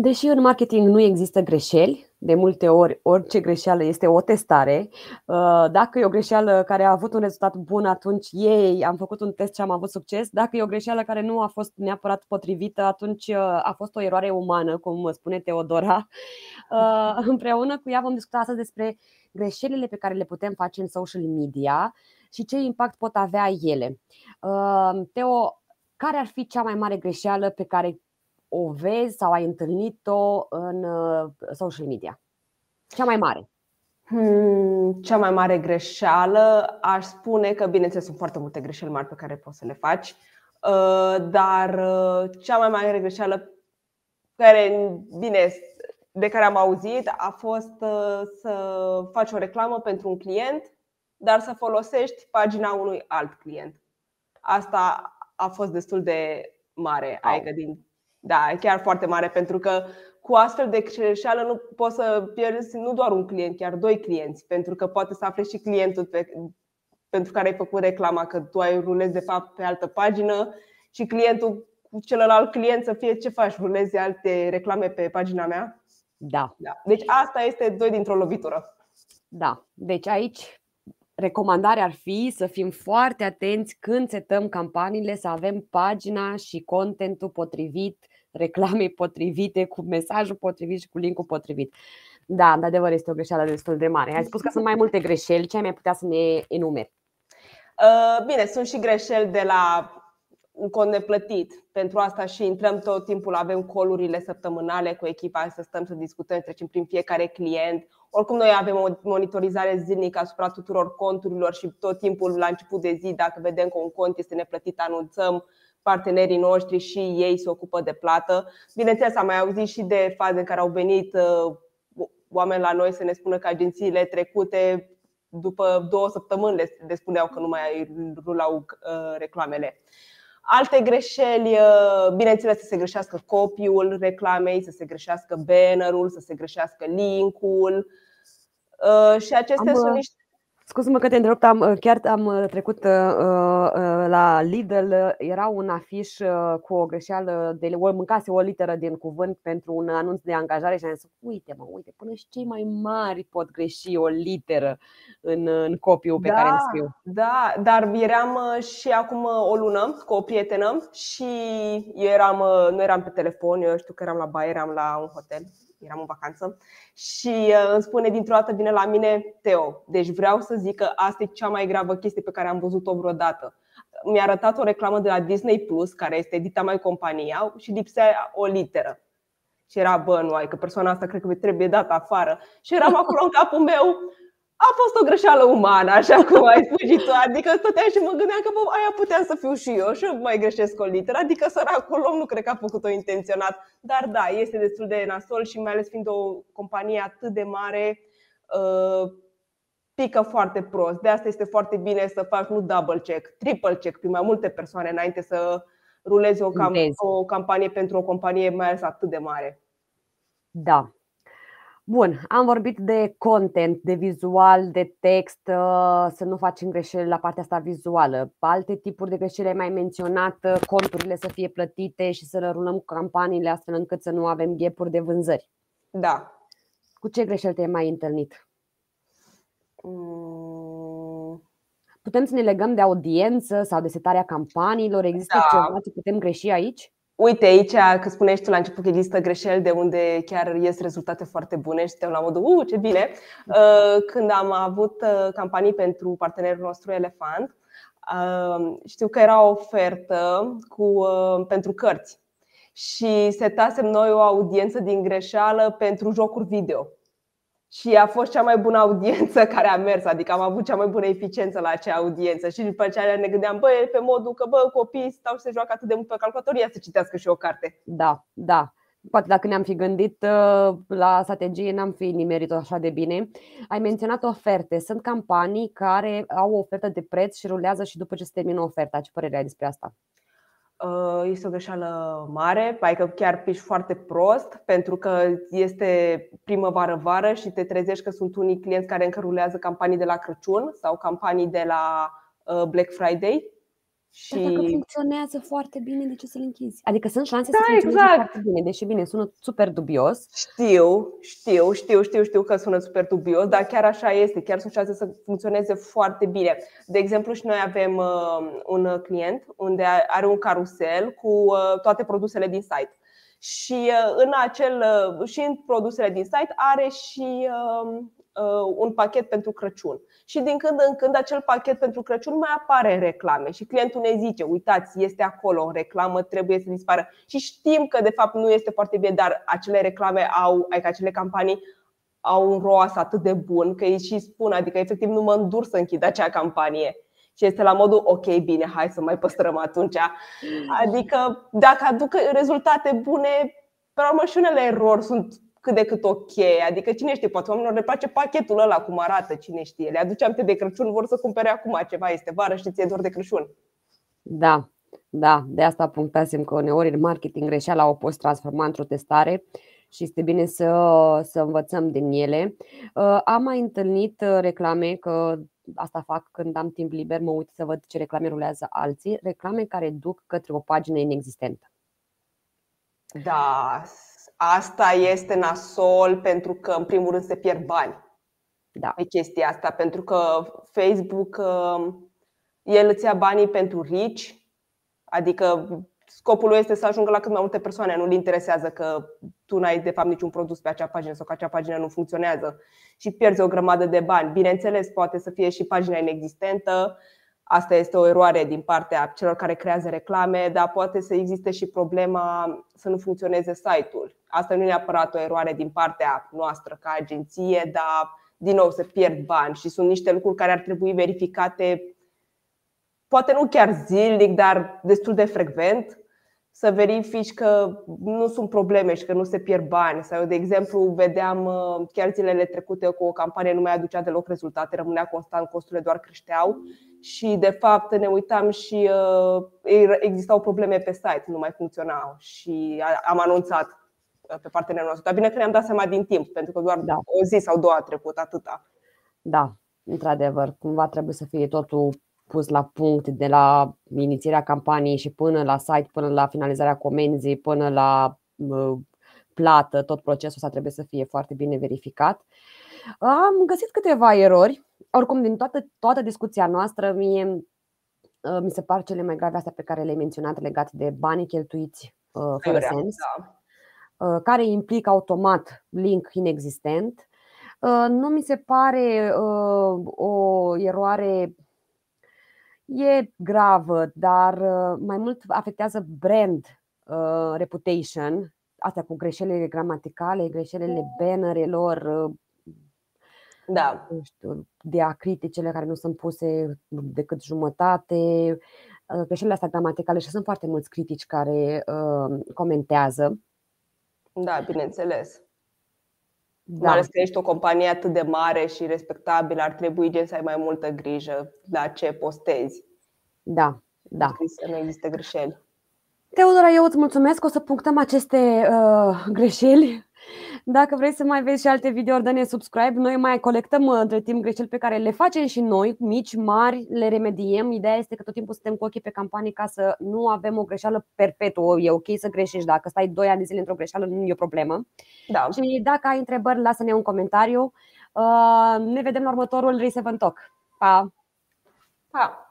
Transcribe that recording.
Deși în marketing nu există greșeli, de multe ori orice greșeală este o testare. Uh, dacă e o greșeală care a avut un rezultat bun, atunci ei, am făcut un test și am avut succes. Dacă e o greșeală care nu a fost neapărat potrivită, atunci uh, a fost o eroare umană, cum spune Teodora. Uh, împreună cu ea vom discuta astăzi despre greșelile pe care le putem face în social media și ce impact pot avea ele. Teo, care ar fi cea mai mare greșeală pe care o vezi sau ai întâlnit-o în uh, social media? Cea mai mare. Hmm, cea mai mare greșeală, aș spune că, bineînțeles, sunt foarte multe greșeli mari pe care poți să le faci, uh, dar uh, cea mai mare greșeală care, bine, de care am auzit a fost să faci o reclamă pentru un client, dar să folosești pagina unui alt client. Asta a fost destul de mare, adică din da, chiar foarte mare, pentru că cu astfel de greșeală nu poți să pierzi nu doar un client, chiar doi clienți, pentru că poate să afle și clientul pe, pentru care ai făcut reclama că tu ai rulezi de fapt pe altă pagină și clientul cu celălalt client să fie ce faci, rulezi alte reclame pe pagina mea? Da. da. Deci asta este doi dintr-o lovitură. Da. Deci aici recomandarea ar fi să fim foarte atenți când setăm campaniile, să avem pagina și contentul potrivit, reclame potrivite, cu mesajul potrivit și cu linkul potrivit. Da, de adevăr este o greșeală destul de mare. Ai spus că sunt mai multe greșeli, ce ai mai putea să ne enumeri? Uh, bine, sunt și greșeli de la un cont neplătit. Pentru asta și intrăm tot timpul, avem colurile săptămânale cu echipa, să stăm să discutăm, trecem prin fiecare client. Oricum noi avem o monitorizare zilnică asupra tuturor conturilor și tot timpul la început de zi, dacă vedem că un cont este neplătit, anunțăm partenerii noștri și ei se ocupă de plată. Bineînțeles, am mai auzit și de faze în care au venit uh, oameni la noi să ne spună că agențiile trecute după două săptămâni le spuneau că nu mai rulau uh, reclamele. Alte greșeli, uh, bineînțeles, să se greșească copiul reclamei, să se greșească bannerul, să se greșească linkul. Uh, și acestea Am, sunt niște Scuze-mă că te întrerup, am, chiar am uh, trecut uh, uh, la Lidl, era un afiș uh, cu o greșeală, de, o mâncase o literă din cuvânt pentru un anunț de angajare și am zis, uite mă, uite, până și cei mai mari pot greși o literă în, în copiul pe da, care îl scriu. Da, dar eram uh, și acum o lună cu o prietenă și eu eram, nu eram pe telefon, eu știu că eram la baie, eram la un hotel eram în vacanță și uh, îmi spune dintr-o dată vine la mine Teo. Deci vreau să zic că asta e cea mai gravă chestie pe care am văzut-o vreodată. Mi-a arătat o reclamă de la Disney Plus, care este edita mai compania și lipsea o literă. Și era, bă, nu, ai că persoana asta cred că trebuie dată afară. Și eram acolo în capul meu, a fost o greșeală umană, așa cum ai spus și tu. Adică stăteam și mă gândeam că bă, aia puteam să fiu și eu și eu mai greșesc o literă. Adică săracul om nu cred că a făcut-o intenționat. Dar da, este destul de nasol și mai ales fiind o companie atât de mare, uh, pică foarte prost. De asta este foarte bine să faci nu double check, triple check prin mai multe persoane înainte să rulezi o, cam- o campanie pentru o companie mai ales atât de mare. Da, Bun, am vorbit de content, de vizual, de text, uh, să nu facem greșeli la partea asta vizuală. Alte tipuri de greșeli ai mai menționat, uh, conturile să fie plătite și să rulăm campaniile astfel încât să nu avem ghepuri de vânzări. Da. Cu ce greșeli te-ai mai întâlnit? Mm. Putem să ne legăm de audiență sau de setarea campaniilor? Există da. ceva ce putem greși aici? Uite aici, că spuneai tu la început că există greșeli de unde chiar ies rezultate foarte bune și suntem la modul, uh, ce bine. Uh, când am avut uh, campanii pentru partenerul nostru Elefant, uh, știu că era o ofertă cu, pentru cărți și setasem noi o audiență din greșeală pentru jocuri video și a fost cea mai bună audiență care a mers, adică am avut cea mai bună eficiență la acea audiență și după aceea ne gândeam, bă, pe modul că bă, copiii stau și se joacă atât de mult pe calculator, ia să citească și o carte. Da, da. Poate dacă ne-am fi gândit uh, la strategie, n-am fi nimerit-o așa de bine. Ai menționat oferte. Sunt campanii care au o ofertă de preț și rulează și după ce se termină oferta. Ce părere ai despre asta? Uh, este o greșeală mare, adică chiar piși foarte prost pentru că este primăvară-vară și te trezești că sunt unii clienți care încă rulează campanii de la Crăciun sau campanii de la uh, Black Friday Și... Dar dacă funcționează foarte bine, de ce să-l închizi? Adică sunt șanse da, să funcționeze exact. foarte bine, deși bine, sună super dubios. Știu, știu, știu, știu, știu că sună super dubios, dar chiar așa este, chiar sunt șanse să funcționeze foarte bine. De exemplu, și noi avem uh, un client unde are un carusel cu uh, toate produsele din site. Și uh, în acel uh, și în produsele din site are și uh, Uh, un pachet pentru Crăciun. Și din când în când acel pachet pentru Crăciun mai apare în reclame și clientul ne zice, uitați, este acolo în reclamă, trebuie să dispară. Și știm că de fapt nu este foarte bine, dar acele reclame au, adică acele campanii au un ROAS atât de bun că ei și spun, adică efectiv nu mă îndur să închid acea campanie. Și este la modul, ok, bine, hai să mai păstrăm atunci. Adică dacă aduc rezultate bune, pe urmă și unele erori sunt cât de cât ok. Adică cine știe, poate oamenilor le place pachetul ăla cum arată, cine știe. Le aduce aminte de Crăciun, vor să cumpere acum ceva, este vară și ție doar de Crăciun. Da, da, de asta punctasem că uneori în marketing greșeala o poți transforma într-o testare și este bine să, să învățăm din ele. Uh, am mai întâlnit uh, reclame, că asta fac când am timp liber, mă uit să văd ce reclame rulează alții, reclame care duc către o pagină inexistentă. Da, Asta este nasol pentru că, în primul rând, se pierd bani da. pe chestia asta, pentru că Facebook um, el îți ia banii pentru rich, adică scopul lui este să ajungă la cât mai multe persoane. Nu-l interesează că tu n-ai de fapt niciun produs pe acea pagină sau că acea pagină nu funcționează și pierzi o grămadă de bani. Bineînțeles, poate să fie și pagina inexistentă, Asta este o eroare din partea celor care creează reclame, dar poate să existe și problema să nu funcționeze site-ul. Asta nu e neapărat o eroare din partea noastră ca agenție, dar din nou se pierd bani și sunt niște lucruri care ar trebui verificate poate nu chiar zilnic, dar destul de frecvent să verifici că nu sunt probleme și că nu se pierd bani. Sau, de exemplu, vedeam uh, chiar zilele trecute cu o campanie nu mai aducea deloc rezultate, rămânea constant, costurile doar creșteau și de fapt ne uitam și uh, existau probleme pe site, nu mai funcționau și am anunțat uh, pe partenerul nostru. Dar bine că ne-am dat seama din timp, pentru că doar da. o zi sau două a trecut atâta. Da, într-adevăr, cumva trebuie să fie totul pus la punct de la inițierea campaniei și până la site, până la finalizarea comenzii, până la uh, plată, tot procesul ăsta trebuie să fie foarte bine verificat. Am găsit câteva erori oricum, din toată, toată discuția noastră, mie uh, mi se par cele mai grave astea pe care le-ai menționat legate de banii cheltuiți uh, fără sens, da. Uh, care implică automat link inexistent. Nu mi se pare o eroare e gravă, dar mai mult afectează brand reputation, astea cu greșelile gramaticale, greșelile bannerelor, da. nu știu, diacriticele care nu sunt puse decât jumătate, uh, greșelile astea gramaticale și sunt foarte mulți critici care uh, comentează. Da, bineînțeles. Da. Mai ales că ești o companie atât de mare și respectabilă, ar trebui gen să ai mai multă grijă la ce postezi. Da, da. Să nu există greșeli. Teodora, eu îți mulțumesc. O să punctăm aceste uh, greșeli dacă vrei să mai vezi și alte videouri, dă-ne subscribe. Noi mai colectăm uh, între timp greșeli pe care le facem și noi, mici, mari, le remediem. Ideea este că tot timpul suntem cu ochii pe campanii ca să nu avem o greșeală perpetuă. E ok să greșești. Dacă stai 2 ani de zile într-o greșeală, nu e o problemă. Da. Și dacă ai întrebări, lasă-ne un comentariu. Uh, ne vedem la următorul Reseven Talk. Pa! Pa!